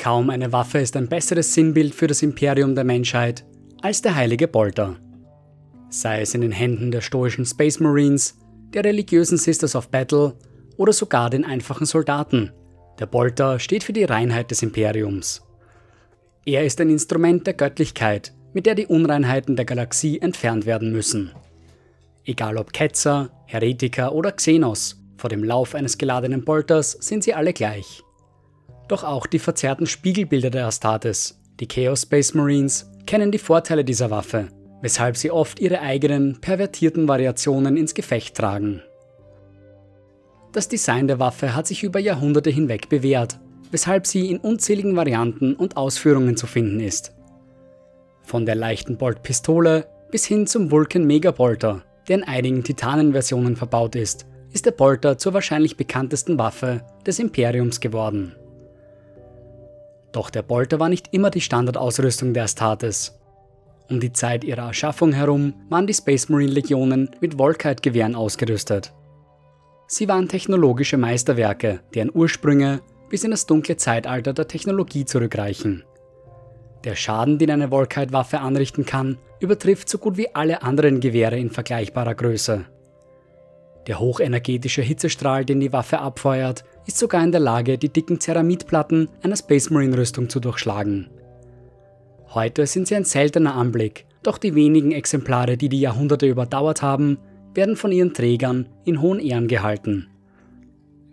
Kaum eine Waffe ist ein besseres Sinnbild für das Imperium der Menschheit als der heilige Bolter. Sei es in den Händen der stoischen Space Marines, der religiösen Sisters of Battle oder sogar den einfachen Soldaten. Der Bolter steht für die Reinheit des Imperiums. Er ist ein Instrument der Göttlichkeit, mit der die Unreinheiten der Galaxie entfernt werden müssen. Egal ob Ketzer, Heretiker oder Xenos, vor dem Lauf eines geladenen Bolters sind sie alle gleich. Doch auch die verzerrten Spiegelbilder der Astartes, die Chaos Space Marines, kennen die Vorteile dieser Waffe, weshalb sie oft ihre eigenen, pervertierten Variationen ins Gefecht tragen. Das Design der Waffe hat sich über Jahrhunderte hinweg bewährt, weshalb sie in unzähligen Varianten und Ausführungen zu finden ist. Von der leichten Bolt-Pistole bis hin zum Vulcan Mega Bolter, der in einigen Titanenversionen verbaut ist, ist der Bolter zur wahrscheinlich bekanntesten Waffe des Imperiums geworden. Doch der Bolter war nicht immer die Standardausrüstung der Astartes. Um die Zeit ihrer Erschaffung herum waren die Space Marine Legionen mit Volkite-Gewehren ausgerüstet. Sie waren technologische Meisterwerke, deren Ursprünge bis in das dunkle Zeitalter der Technologie zurückreichen. Der Schaden, den eine Volkite-Waffe anrichten kann, übertrifft so gut wie alle anderen Gewehre in vergleichbarer Größe. Der hochenergetische Hitzestrahl, den die Waffe abfeuert, ist sogar in der Lage, die dicken Ceramidplatten einer Space Marine Rüstung zu durchschlagen. Heute sind sie ein seltener Anblick, doch die wenigen Exemplare, die die Jahrhunderte überdauert haben, werden von ihren Trägern in hohen Ehren gehalten.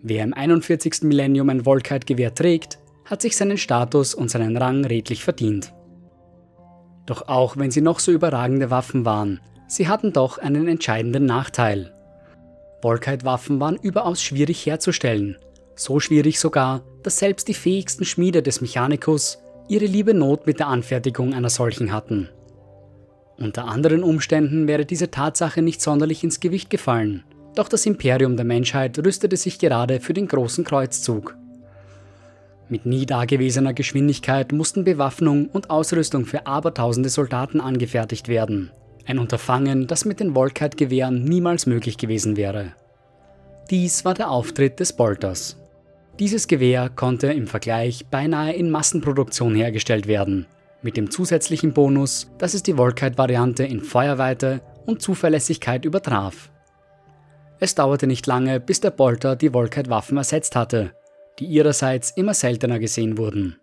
Wer im 41. Millennium ein Volkite-Gewehr trägt, hat sich seinen Status und seinen Rang redlich verdient. Doch auch wenn sie noch so überragende Waffen waren, sie hatten doch einen entscheidenden Nachteil. Volkite-Waffen waren überaus schwierig herzustellen. So schwierig sogar, dass selbst die fähigsten Schmiede des Mechanicus ihre liebe Not mit der Anfertigung einer solchen hatten. Unter anderen Umständen wäre diese Tatsache nicht sonderlich ins Gewicht gefallen, doch das Imperium der Menschheit rüstete sich gerade für den großen Kreuzzug. Mit nie dagewesener Geschwindigkeit mussten Bewaffnung und Ausrüstung für abertausende Soldaten angefertigt werden. Ein Unterfangen, das mit den Volkite-Gewehren niemals möglich gewesen wäre. Dies war der Auftritt des Bolters. Dieses Gewehr konnte im Vergleich beinahe in Massenproduktion hergestellt werden, mit dem zusätzlichen Bonus, dass es die Volkite-Variante in Feuerweite und Zuverlässigkeit übertraf. Es dauerte nicht lange, bis der Bolter die Volkite-Waffen ersetzt hatte, die ihrerseits immer seltener gesehen wurden.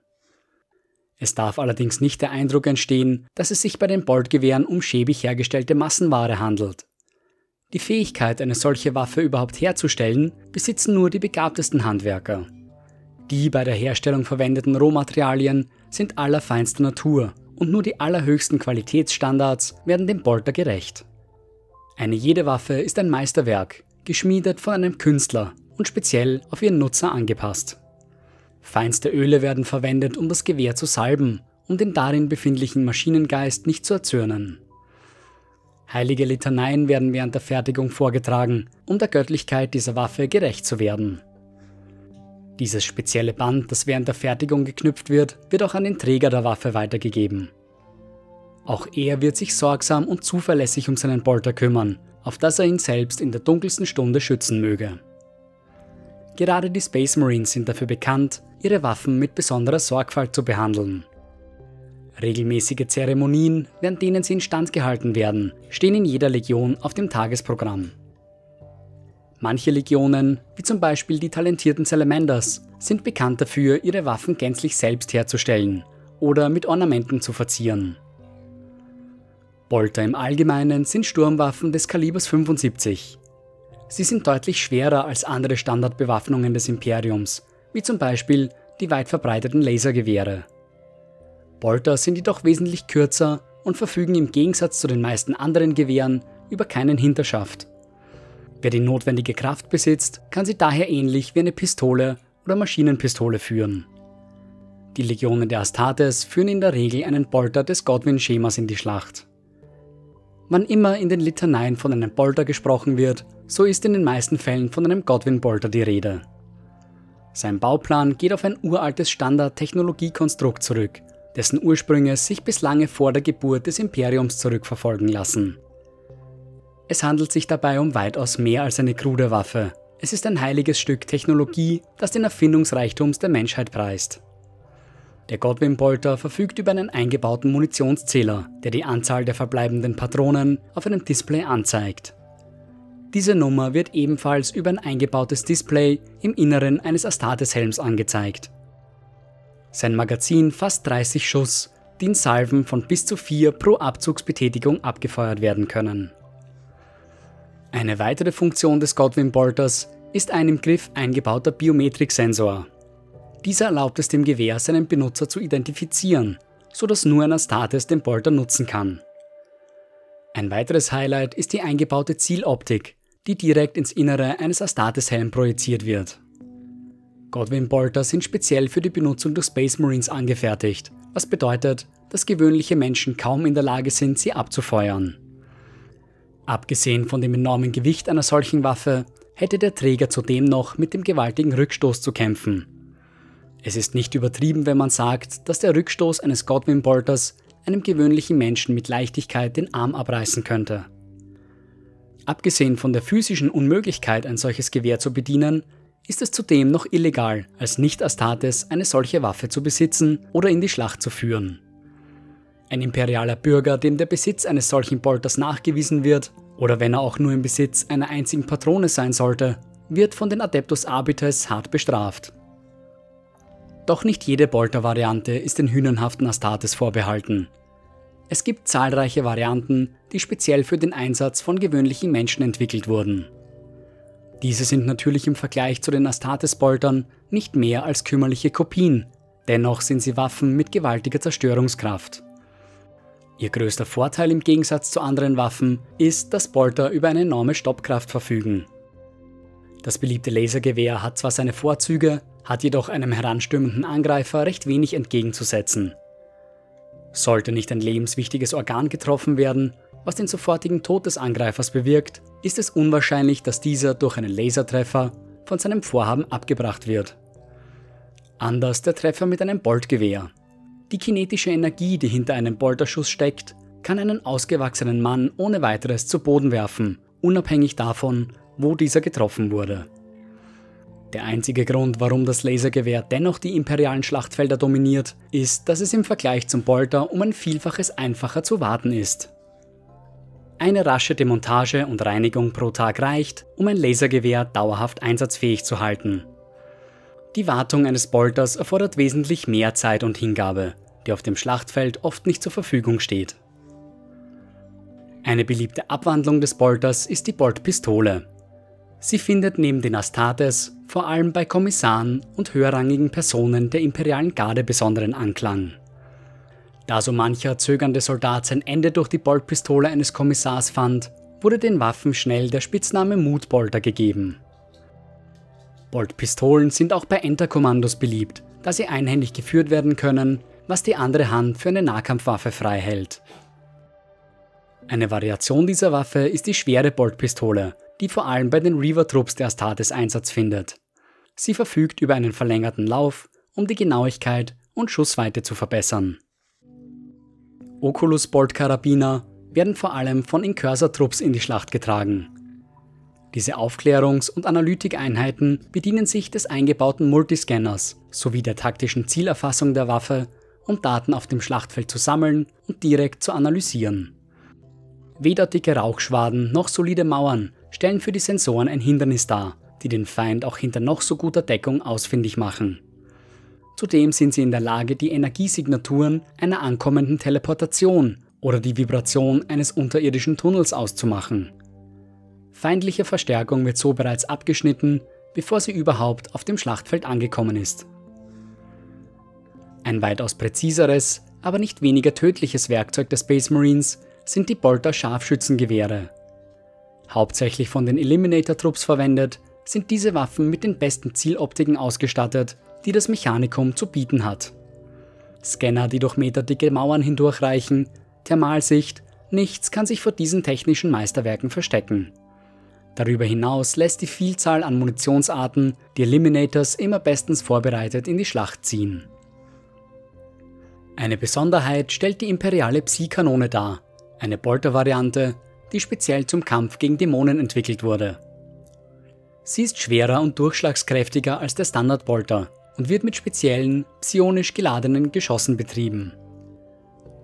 Es darf allerdings nicht der Eindruck entstehen, dass es sich bei den Boltgewehren um schäbig hergestellte Massenware handelt. Die Fähigkeit, eine solche Waffe überhaupt herzustellen, besitzen nur die begabtesten Handwerker. Die bei der Herstellung verwendeten Rohmaterialien sind allerfeinster Natur und nur die allerhöchsten Qualitätsstandards werden dem Bolter gerecht. Eine jede Waffe ist ein Meisterwerk, geschmiedet von einem Künstler und speziell auf ihren Nutzer angepasst. Feinste Öle werden verwendet, um das Gewehr zu salben, um den darin befindlichen Maschinengeist nicht zu erzürnen. Heilige Litaneien werden während der Fertigung vorgetragen, um der Göttlichkeit dieser Waffe gerecht zu werden. Dieses spezielle Band, das während der Fertigung geknüpft wird, wird auch an den Träger der Waffe weitergegeben. Auch er wird sich sorgsam und zuverlässig um seinen Bolter kümmern, auf dass er ihn selbst in der dunkelsten Stunde schützen möge. Gerade die Space Marines sind dafür bekannt, ihre Waffen mit besonderer Sorgfalt zu behandeln. Regelmäßige Zeremonien, während denen sie instand gehalten werden, stehen in jeder Legion auf dem Tagesprogramm. Manche Legionen, wie zum Beispiel die talentierten Salamanders, sind bekannt dafür, ihre Waffen gänzlich selbst herzustellen oder mit Ornamenten zu verzieren. Bolter im Allgemeinen sind Sturmwaffen des Kalibers 75, Sie sind deutlich schwerer als andere Standardbewaffnungen des Imperiums, wie zum Beispiel die weit verbreiteten Lasergewehre. Bolter sind jedoch wesentlich kürzer und verfügen im Gegensatz zu den meisten anderen Gewehren über keinen Hinterschaft. Wer die notwendige Kraft besitzt, kann sie daher ähnlich wie eine Pistole oder Maschinenpistole führen. Die Legionen der Astartes führen in der Regel einen Bolter des Godwin-Schemas in die Schlacht. Wann immer in den Litaneien von einem Bolter gesprochen wird, so ist in den meisten Fällen von einem Godwin-Bolter die Rede. Sein Bauplan geht auf ein uraltes Standard-Technologiekonstrukt zurück, dessen Ursprünge sich bis lange vor der Geburt des Imperiums zurückverfolgen lassen. Es handelt sich dabei um weitaus mehr als eine krude Waffe. Es ist ein heiliges Stück Technologie, das den Erfindungsreichtums der Menschheit preist. Der Godwin Bolter verfügt über einen eingebauten Munitionszähler, der die Anzahl der verbleibenden Patronen auf einem Display anzeigt. Diese Nummer wird ebenfalls über ein eingebautes Display im Inneren eines Astartes-Helms angezeigt. Sein Magazin fasst 30 Schuss, die in Salven von bis zu 4 pro Abzugsbetätigung abgefeuert werden können. Eine weitere Funktion des Godwin Bolters ist ein im Griff eingebauter Biometriksensor. Dieser erlaubt es dem Gewehr, seinen Benutzer zu identifizieren, sodass nur ein Astartes den Bolter nutzen kann. Ein weiteres Highlight ist die eingebaute Zieloptik, die direkt ins Innere eines Astartes-Helm projiziert wird. Godwin Bolter sind speziell für die Benutzung durch Space Marines angefertigt, was bedeutet, dass gewöhnliche Menschen kaum in der Lage sind, sie abzufeuern. Abgesehen von dem enormen Gewicht einer solchen Waffe hätte der Träger zudem noch mit dem gewaltigen Rückstoß zu kämpfen, es ist nicht übertrieben, wenn man sagt, dass der Rückstoß eines Godwin Bolters einem gewöhnlichen Menschen mit Leichtigkeit den Arm abreißen könnte. Abgesehen von der physischen Unmöglichkeit, ein solches Gewehr zu bedienen, ist es zudem noch illegal, als Nicht-Astartes eine solche Waffe zu besitzen oder in die Schlacht zu führen. Ein imperialer Bürger, dem der Besitz eines solchen Bolters nachgewiesen wird, oder wenn er auch nur im Besitz einer einzigen Patrone sein sollte, wird von den Adeptus Arbites hart bestraft. Doch nicht jede Bolter-Variante ist den hünenhaften Astartes vorbehalten. Es gibt zahlreiche Varianten, die speziell für den Einsatz von gewöhnlichen Menschen entwickelt wurden. Diese sind natürlich im Vergleich zu den Astartes-Boltern nicht mehr als kümmerliche Kopien, dennoch sind sie Waffen mit gewaltiger Zerstörungskraft. Ihr größter Vorteil im Gegensatz zu anderen Waffen ist, dass Bolter über eine enorme Stoppkraft verfügen. Das beliebte Lasergewehr hat zwar seine Vorzüge, hat jedoch einem heranstürmenden Angreifer recht wenig entgegenzusetzen. Sollte nicht ein lebenswichtiges Organ getroffen werden, was den sofortigen Tod des Angreifers bewirkt, ist es unwahrscheinlich, dass dieser durch einen Lasertreffer von seinem Vorhaben abgebracht wird. Anders der Treffer mit einem Boltgewehr. Die kinetische Energie, die hinter einem Bolterschuss steckt, kann einen ausgewachsenen Mann ohne weiteres zu Boden werfen, unabhängig davon, wo dieser getroffen wurde. Der einzige Grund, warum das Lasergewehr dennoch die imperialen Schlachtfelder dominiert, ist, dass es im Vergleich zum Bolter um ein Vielfaches einfacher zu warten ist. Eine rasche Demontage und Reinigung pro Tag reicht, um ein Lasergewehr dauerhaft einsatzfähig zu halten. Die Wartung eines Bolters erfordert wesentlich mehr Zeit und Hingabe, die auf dem Schlachtfeld oft nicht zur Verfügung steht. Eine beliebte Abwandlung des Bolters ist die Boltpistole, Sie findet neben den Astartes vor allem bei Kommissaren und höherrangigen Personen der imperialen Garde besonderen Anklang. Da so mancher zögernde Soldat sein Ende durch die Boltpistole eines Kommissars fand, wurde den Waffen schnell der Spitzname Mutbolter gegeben. Boltpistolen sind auch bei Enterkommandos beliebt, da sie einhändig geführt werden können, was die andere Hand für eine Nahkampfwaffe frei hält. Eine Variation dieser Waffe ist die schwere Boltpistole, die vor allem bei den Reaver-Trupps der Astartes Einsatz findet. Sie verfügt über einen verlängerten Lauf, um die Genauigkeit und Schussweite zu verbessern. Oculus Bolt-Karabiner werden vor allem von Incursor-Trupps in die Schlacht getragen. Diese Aufklärungs- und Analytikeinheiten bedienen sich des eingebauten Multiscanners sowie der taktischen Zielerfassung der Waffe, um Daten auf dem Schlachtfeld zu sammeln und direkt zu analysieren. Weder dicke Rauchschwaden noch solide Mauern stellen für die Sensoren ein Hindernis dar, die den Feind auch hinter noch so guter Deckung ausfindig machen. Zudem sind sie in der Lage, die Energiesignaturen einer ankommenden Teleportation oder die Vibration eines unterirdischen Tunnels auszumachen. Feindliche Verstärkung wird so bereits abgeschnitten, bevor sie überhaupt auf dem Schlachtfeld angekommen ist. Ein weitaus präziseres, aber nicht weniger tödliches Werkzeug der Space Marines sind die Bolter Scharfschützengewehre. Hauptsächlich von den Eliminator-Trupps verwendet, sind diese Waffen mit den besten Zieloptiken ausgestattet, die das Mechanikum zu bieten hat. Scanner, die durch meterdicke Mauern hindurchreichen, Thermalsicht, nichts kann sich vor diesen technischen Meisterwerken verstecken. Darüber hinaus lässt die Vielzahl an Munitionsarten die Eliminators immer bestens vorbereitet in die Schlacht ziehen. Eine Besonderheit stellt die imperiale Psi-Kanone dar, eine Bolter-Variante, die speziell zum Kampf gegen Dämonen entwickelt wurde. Sie ist schwerer und durchschlagskräftiger als der Standardbolter, und wird mit speziellen, psionisch geladenen Geschossen betrieben.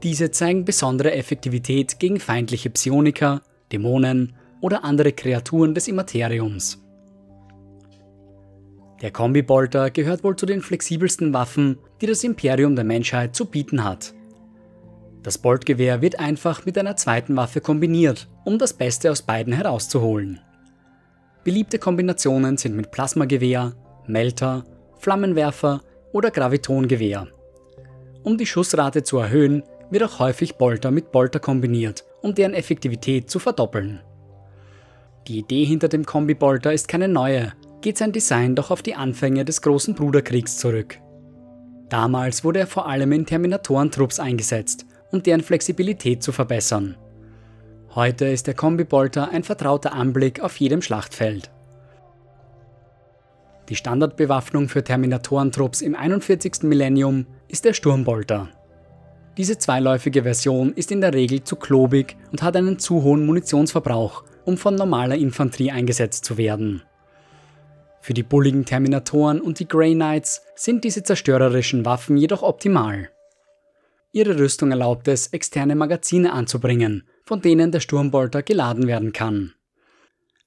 Diese zeigen besondere Effektivität gegen feindliche Psioniker, Dämonen oder andere Kreaturen des Immateriums. Der Kombibolter gehört wohl zu den flexibelsten Waffen, die das Imperium der Menschheit zu bieten hat. Das Boltgewehr wird einfach mit einer zweiten Waffe kombiniert, um das Beste aus beiden herauszuholen. Beliebte Kombinationen sind mit Plasmagewehr, Melter, Flammenwerfer oder Gravitongewehr. Um die Schussrate zu erhöhen, wird auch häufig Bolter mit Bolter kombiniert, um deren Effektivität zu verdoppeln. Die Idee hinter dem Kombi-Bolter ist keine neue, geht sein Design doch auf die Anfänge des großen Bruderkriegs zurück. Damals wurde er vor allem in Terminatorentrupps eingesetzt, um deren Flexibilität zu verbessern. Heute ist der Kombi-Bolter ein vertrauter Anblick auf jedem Schlachtfeld. Die Standardbewaffnung für Terminatorentrupps im 41. Millennium ist der Sturmbolter. Diese zweiläufige Version ist in der Regel zu klobig und hat einen zu hohen Munitionsverbrauch, um von normaler Infanterie eingesetzt zu werden. Für die bulligen Terminatoren und die Grey Knights sind diese zerstörerischen Waffen jedoch optimal. Ihre Rüstung erlaubt es, externe Magazine anzubringen, von denen der Sturmbolter geladen werden kann.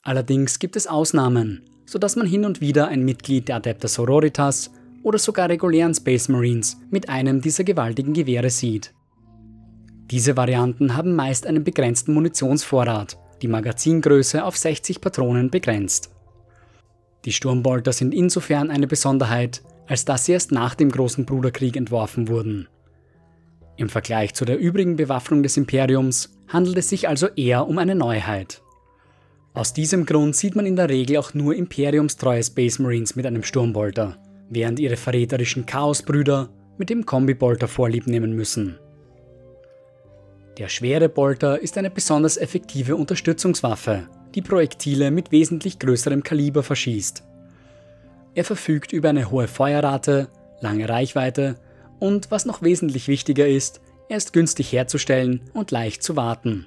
Allerdings gibt es Ausnahmen, sodass man hin und wieder ein Mitglied der Adepter Sororitas oder sogar regulären Space Marines mit einem dieser gewaltigen Gewehre sieht. Diese Varianten haben meist einen begrenzten Munitionsvorrat, die Magazingröße auf 60 Patronen begrenzt. Die Sturmbolter sind insofern eine Besonderheit, als dass sie erst nach dem Großen Bruderkrieg entworfen wurden. Im Vergleich zu der übrigen Bewaffnung des Imperiums handelt es sich also eher um eine Neuheit. Aus diesem Grund sieht man in der Regel auch nur imperiumstreue Space Marines mit einem Sturmbolter während ihre verräterischen Chaosbrüder mit dem Kombibolter vorlieb nehmen müssen. Der schwere Bolter ist eine besonders effektive Unterstützungswaffe, die Projektile mit wesentlich größerem Kaliber verschießt. Er verfügt über eine hohe Feuerrate, lange Reichweite und, was noch wesentlich wichtiger ist, er ist günstig herzustellen und leicht zu warten.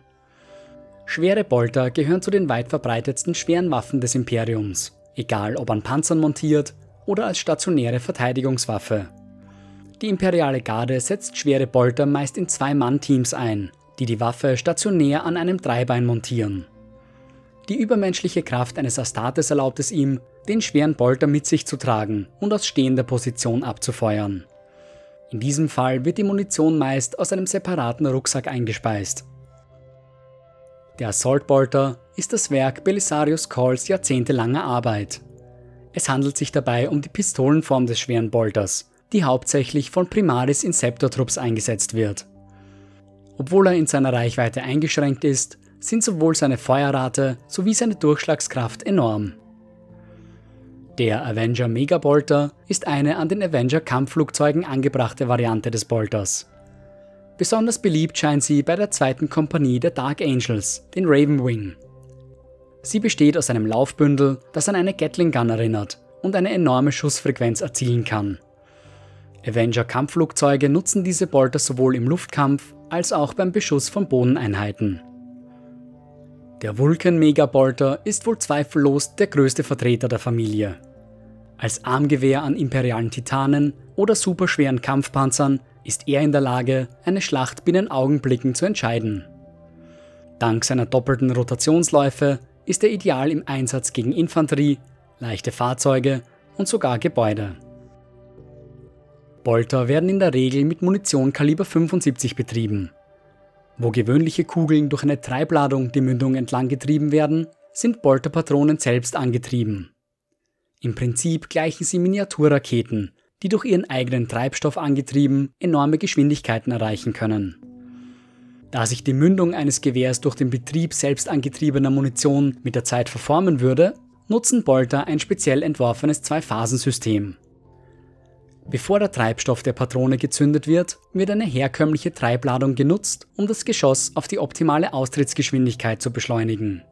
Schwere Bolter gehören zu den weit verbreitetsten schweren Waffen des Imperiums, egal ob an Panzern montiert oder als stationäre Verteidigungswaffe. Die imperiale Garde setzt schwere Bolter meist in Zwei-Mann-Teams ein, die die Waffe stationär an einem Dreibein montieren. Die übermenschliche Kraft eines Astartes erlaubt es ihm, den schweren Bolter mit sich zu tragen und aus stehender Position abzufeuern. In diesem Fall wird die Munition meist aus einem separaten Rucksack eingespeist. Der Assault Bolter ist das Werk Belisarius Calls jahrzehntelanger Arbeit. Es handelt sich dabei um die Pistolenform des schweren Bolters, die hauptsächlich von Primaris Inceptor-Trupps eingesetzt wird. Obwohl er in seiner Reichweite eingeschränkt ist, sind sowohl seine Feuerrate sowie seine Durchschlagskraft enorm. Der Avenger Megabolter ist eine an den Avenger Kampfflugzeugen angebrachte Variante des Bolters. Besonders beliebt scheint sie bei der zweiten Kompanie der Dark Angels, den Ravenwing. Sie besteht aus einem Laufbündel, das an eine Gatling Gun erinnert und eine enorme Schussfrequenz erzielen kann. Avenger-Kampfflugzeuge nutzen diese Bolter sowohl im Luftkampf als auch beim Beschuss von Bodeneinheiten. Der Vulcan Megabolter ist wohl zweifellos der größte Vertreter der Familie. Als Armgewehr an imperialen Titanen oder superschweren Kampfpanzern ist er in der Lage, eine Schlacht binnen Augenblicken zu entscheiden. Dank seiner doppelten Rotationsläufe ist er ideal im Einsatz gegen Infanterie, leichte Fahrzeuge und sogar Gebäude. Bolter werden in der Regel mit Munition Kaliber 75 betrieben. Wo gewöhnliche Kugeln durch eine Treibladung die Mündung entlang getrieben werden, sind Bolterpatronen selbst angetrieben. Im Prinzip gleichen sie Miniaturraketen, die durch ihren eigenen Treibstoff angetrieben enorme Geschwindigkeiten erreichen können. Da sich die Mündung eines Gewehrs durch den Betrieb selbst angetriebener Munition mit der Zeit verformen würde, nutzen Bolter ein speziell entworfenes Zwei-Phasen-System. Bevor der Treibstoff der Patrone gezündet wird, wird eine herkömmliche Treibladung genutzt, um das Geschoss auf die optimale Austrittsgeschwindigkeit zu beschleunigen.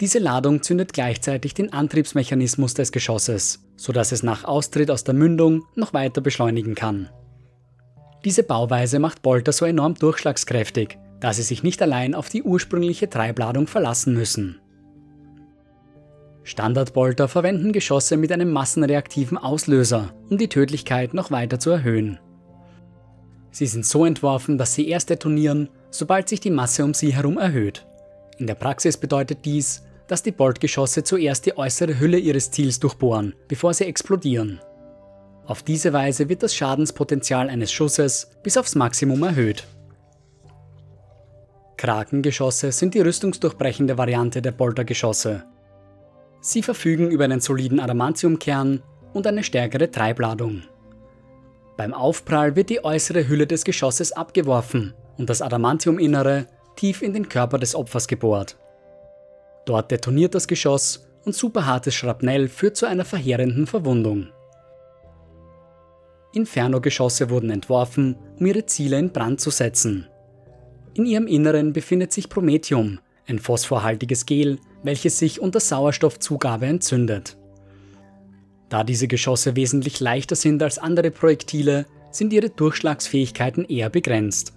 Diese Ladung zündet gleichzeitig den Antriebsmechanismus des Geschosses, sodass es nach Austritt aus der Mündung noch weiter beschleunigen kann. Diese Bauweise macht Bolter so enorm durchschlagskräftig, da sie sich nicht allein auf die ursprüngliche Treibladung verlassen müssen. Standardbolter verwenden Geschosse mit einem massenreaktiven Auslöser, um die Tödlichkeit noch weiter zu erhöhen. Sie sind so entworfen, dass sie erst detonieren, sobald sich die Masse um sie herum erhöht. In der Praxis bedeutet dies, dass die Boltgeschosse zuerst die äußere Hülle ihres Ziels durchbohren, bevor sie explodieren. Auf diese Weise wird das Schadenspotenzial eines Schusses bis aufs Maximum erhöht. Krakengeschosse sind die rüstungsdurchbrechende Variante der Boltergeschosse. Sie verfügen über einen soliden Adamantiumkern und eine stärkere Treibladung. Beim Aufprall wird die äußere Hülle des Geschosses abgeworfen und das Adamantiuminnere tief in den Körper des Opfers gebohrt. Dort detoniert das Geschoss und superhartes Schrapnell führt zu einer verheerenden Verwundung. Inferno-Geschosse wurden entworfen, um ihre Ziele in Brand zu setzen. In ihrem Inneren befindet sich Promethium, ein phosphorhaltiges Gel, welches sich unter Sauerstoffzugabe entzündet. Da diese Geschosse wesentlich leichter sind als andere Projektile, sind ihre Durchschlagsfähigkeiten eher begrenzt.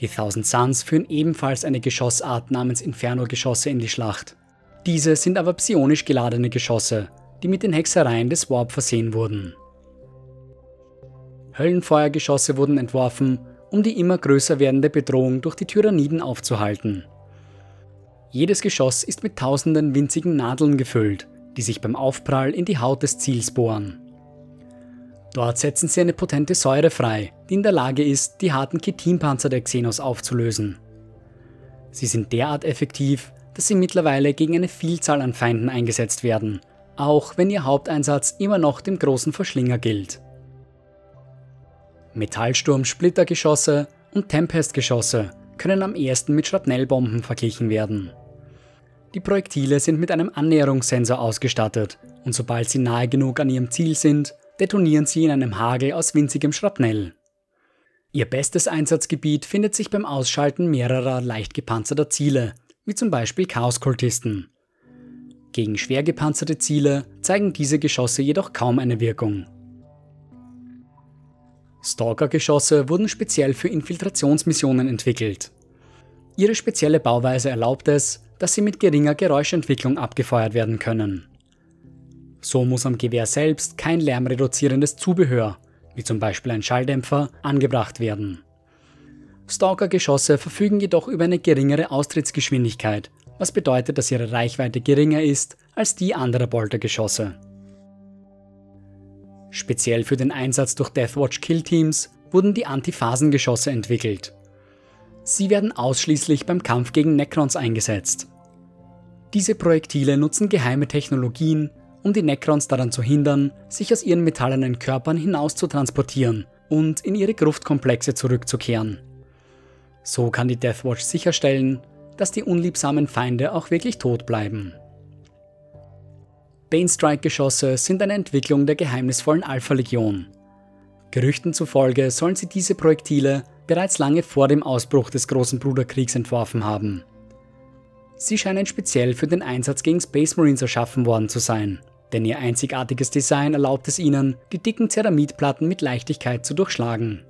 Die Thousand Suns führen ebenfalls eine Geschossart namens Inferno-Geschosse in die Schlacht. Diese sind aber psionisch geladene Geschosse, die mit den Hexereien des Warp versehen wurden. Höllenfeuergeschosse wurden entworfen, um die immer größer werdende Bedrohung durch die Tyranniden aufzuhalten. Jedes Geschoss ist mit tausenden winzigen Nadeln gefüllt, die sich beim Aufprall in die Haut des Ziels bohren. Dort setzen sie eine potente Säure frei, die in der Lage ist, die harten Chitinpanzer der Xenos aufzulösen. Sie sind derart effektiv, dass sie mittlerweile gegen eine Vielzahl an Feinden eingesetzt werden, auch wenn ihr Haupteinsatz immer noch dem großen Verschlinger gilt. Metallsturm-Splittergeschosse und Tempest-Geschosse können am ehesten mit Schrapnellbomben verglichen werden. Die Projektile sind mit einem Annäherungssensor ausgestattet und sobald sie nahe genug an ihrem Ziel sind, detonieren sie in einem Hagel aus winzigem Schrapnell. Ihr bestes Einsatzgebiet findet sich beim Ausschalten mehrerer leicht gepanzerter Ziele, wie zum Beispiel Chaoskultisten. Gegen schwer gepanzerte Ziele zeigen diese Geschosse jedoch kaum eine Wirkung. Stalker-Geschosse wurden speziell für Infiltrationsmissionen entwickelt. Ihre spezielle Bauweise erlaubt es, dass sie mit geringer Geräuschentwicklung abgefeuert werden können. So muss am Gewehr selbst kein lärmreduzierendes Zubehör, wie zum Beispiel ein Schalldämpfer, angebracht werden. Stalker-Geschosse verfügen jedoch über eine geringere Austrittsgeschwindigkeit, was bedeutet, dass ihre Reichweite geringer ist als die anderer Bolter-Geschosse. Speziell für den Einsatz durch Deathwatch Killteams wurden die Antiphasengeschosse entwickelt. Sie werden ausschließlich beim Kampf gegen Necrons eingesetzt. Diese Projektile nutzen geheime Technologien, um die Necrons daran zu hindern, sich aus ihren metallenen Körpern hinaus zu transportieren und in ihre Gruftkomplexe zurückzukehren. So kann die Deathwatch sicherstellen, dass die unliebsamen Feinde auch wirklich tot bleiben. Banestrike-Geschosse sind eine Entwicklung der geheimnisvollen Alpha-Legion. Gerüchten zufolge sollen sie diese Projektile bereits lange vor dem Ausbruch des Großen Bruderkriegs entworfen haben. Sie scheinen speziell für den Einsatz gegen Space Marines erschaffen worden zu sein, denn ihr einzigartiges Design erlaubt es ihnen, die dicken Ceramidplatten mit Leichtigkeit zu durchschlagen.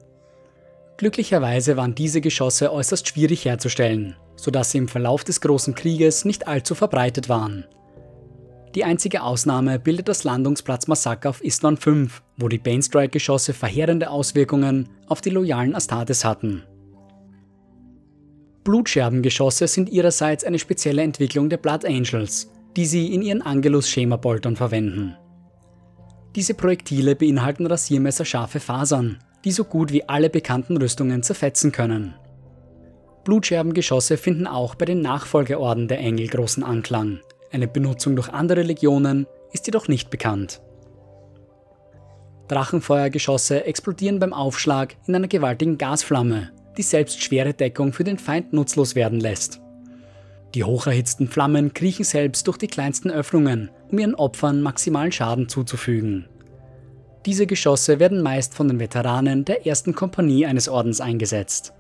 Glücklicherweise waren diese Geschosse äußerst schwierig herzustellen, sodass sie im Verlauf des Großen Krieges nicht allzu verbreitet waren. Die einzige Ausnahme bildet das Landungsplatz-Massaker auf Islan 5, wo die Banestrike-Geschosse verheerende Auswirkungen auf die loyalen Astartes hatten. Blutscherbengeschosse sind ihrerseits eine spezielle Entwicklung der Blood Angels, die sie in ihren Angelus-Schema-Boltern verwenden. Diese Projektile beinhalten rasiermesserscharfe Fasern, die so gut wie alle bekannten Rüstungen zerfetzen können. Blutscherbengeschosse finden auch bei den Nachfolgeorden der Engel großen Anklang, eine Benutzung durch andere Legionen ist jedoch nicht bekannt. Drachenfeuergeschosse explodieren beim Aufschlag in einer gewaltigen Gasflamme, die selbst schwere Deckung für den Feind nutzlos werden lässt. Die hocherhitzten Flammen kriechen selbst durch die kleinsten Öffnungen, um ihren Opfern maximalen Schaden zuzufügen. Diese Geschosse werden meist von den Veteranen der ersten Kompanie eines Ordens eingesetzt.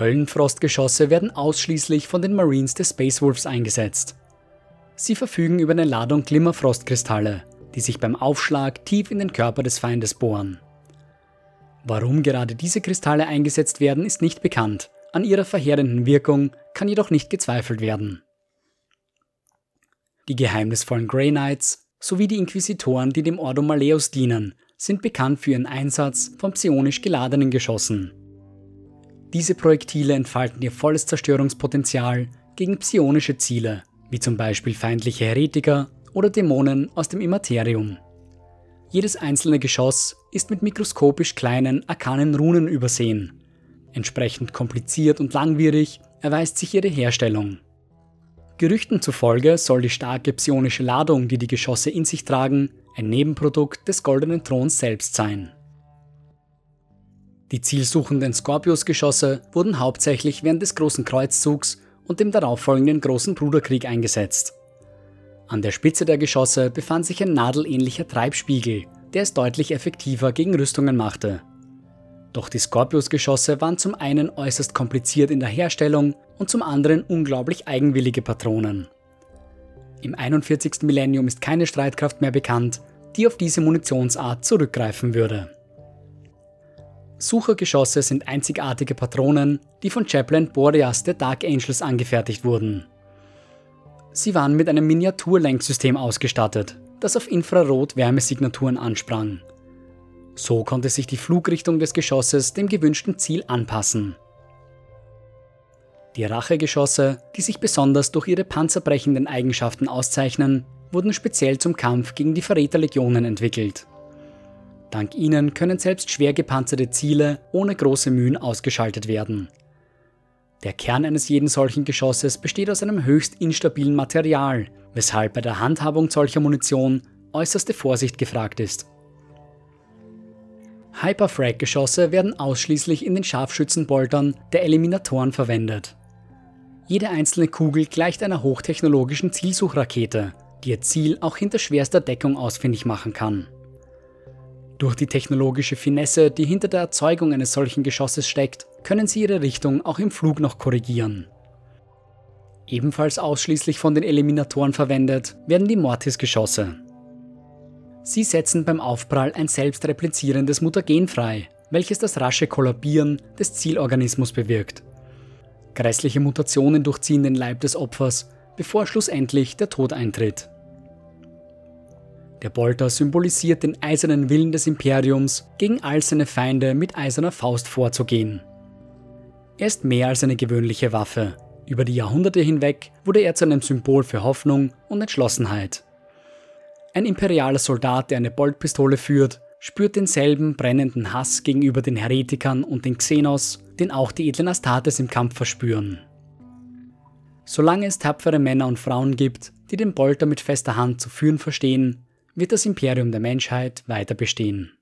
Höllenfrostgeschosse werden ausschließlich von den Marines des Space Wolves eingesetzt. Sie verfügen über eine Ladung Glimmerfrostkristalle, die sich beim Aufschlag tief in den Körper des Feindes bohren. Warum gerade diese Kristalle eingesetzt werden, ist nicht bekannt, an ihrer verheerenden Wirkung kann jedoch nicht gezweifelt werden. Die geheimnisvollen Grey Knights sowie die Inquisitoren, die dem Ordo Maleus dienen, sind bekannt für ihren Einsatz von psionisch geladenen Geschossen. Diese Projektile entfalten ihr volles Zerstörungspotenzial gegen psionische Ziele, wie zum Beispiel feindliche Heretiker oder Dämonen aus dem Immaterium. Jedes einzelne Geschoss ist mit mikroskopisch kleinen, arkanen Runen übersehen. Entsprechend kompliziert und langwierig erweist sich ihre Herstellung. Gerüchten zufolge soll die starke psionische Ladung, die die Geschosse in sich tragen, ein Nebenprodukt des Goldenen Throns selbst sein. Die zielsuchenden Scorpius-Geschosse wurden hauptsächlich während des Großen Kreuzzugs und dem darauffolgenden Großen Bruderkrieg eingesetzt. An der Spitze der Geschosse befand sich ein nadelähnlicher Treibspiegel, der es deutlich effektiver gegen Rüstungen machte. Doch die Scorpius-Geschosse waren zum einen äußerst kompliziert in der Herstellung und zum anderen unglaublich eigenwillige Patronen. Im 41. Millennium ist keine Streitkraft mehr bekannt, die auf diese Munitionsart zurückgreifen würde. Suchergeschosse sind einzigartige Patronen, die von Chaplain Boreas der Dark Angels angefertigt wurden. Sie waren mit einem Miniaturlenksystem ausgestattet, das auf Infrarot-Wärmesignaturen ansprang. So konnte sich die Flugrichtung des Geschosses dem gewünschten Ziel anpassen. Die Rachegeschosse, die sich besonders durch ihre panzerbrechenden Eigenschaften auszeichnen, wurden speziell zum Kampf gegen die Verräterlegionen entwickelt. Dank ihnen können selbst schwer gepanzerte Ziele ohne große Mühen ausgeschaltet werden. Der Kern eines jeden solchen Geschosses besteht aus einem höchst instabilen Material, weshalb bei der Handhabung solcher Munition äußerste Vorsicht gefragt ist. Hyperfrag-Geschosse werden ausschließlich in den Scharfschützenboltern der Eliminatoren verwendet. Jede einzelne Kugel gleicht einer hochtechnologischen Zielsuchrakete, die ihr Ziel auch hinter schwerster Deckung ausfindig machen kann. Durch die technologische Finesse, die hinter der Erzeugung eines solchen Geschosses steckt, können sie ihre Richtung auch im Flug noch korrigieren. Ebenfalls ausschließlich von den Eliminatoren verwendet werden die Mortis-Geschosse. Sie setzen beim Aufprall ein selbstreplizierendes Mutagen frei, welches das rasche Kollabieren des Zielorganismus bewirkt. Grässliche Mutationen durchziehen den Leib des Opfers, bevor schlussendlich der Tod eintritt. Der Bolter symbolisiert den eisernen Willen des Imperiums, gegen all seine Feinde mit eiserner Faust vorzugehen. Er ist mehr als eine gewöhnliche Waffe. Über die Jahrhunderte hinweg wurde er zu einem Symbol für Hoffnung und Entschlossenheit. Ein imperialer Soldat, der eine Boltpistole führt, spürt denselben brennenden Hass gegenüber den Heretikern und den Xenos, den auch die edlen Astartes im Kampf verspüren. Solange es tapfere Männer und Frauen gibt, die den Bolter mit fester Hand zu führen verstehen, wird das Imperium der Menschheit weiter bestehen.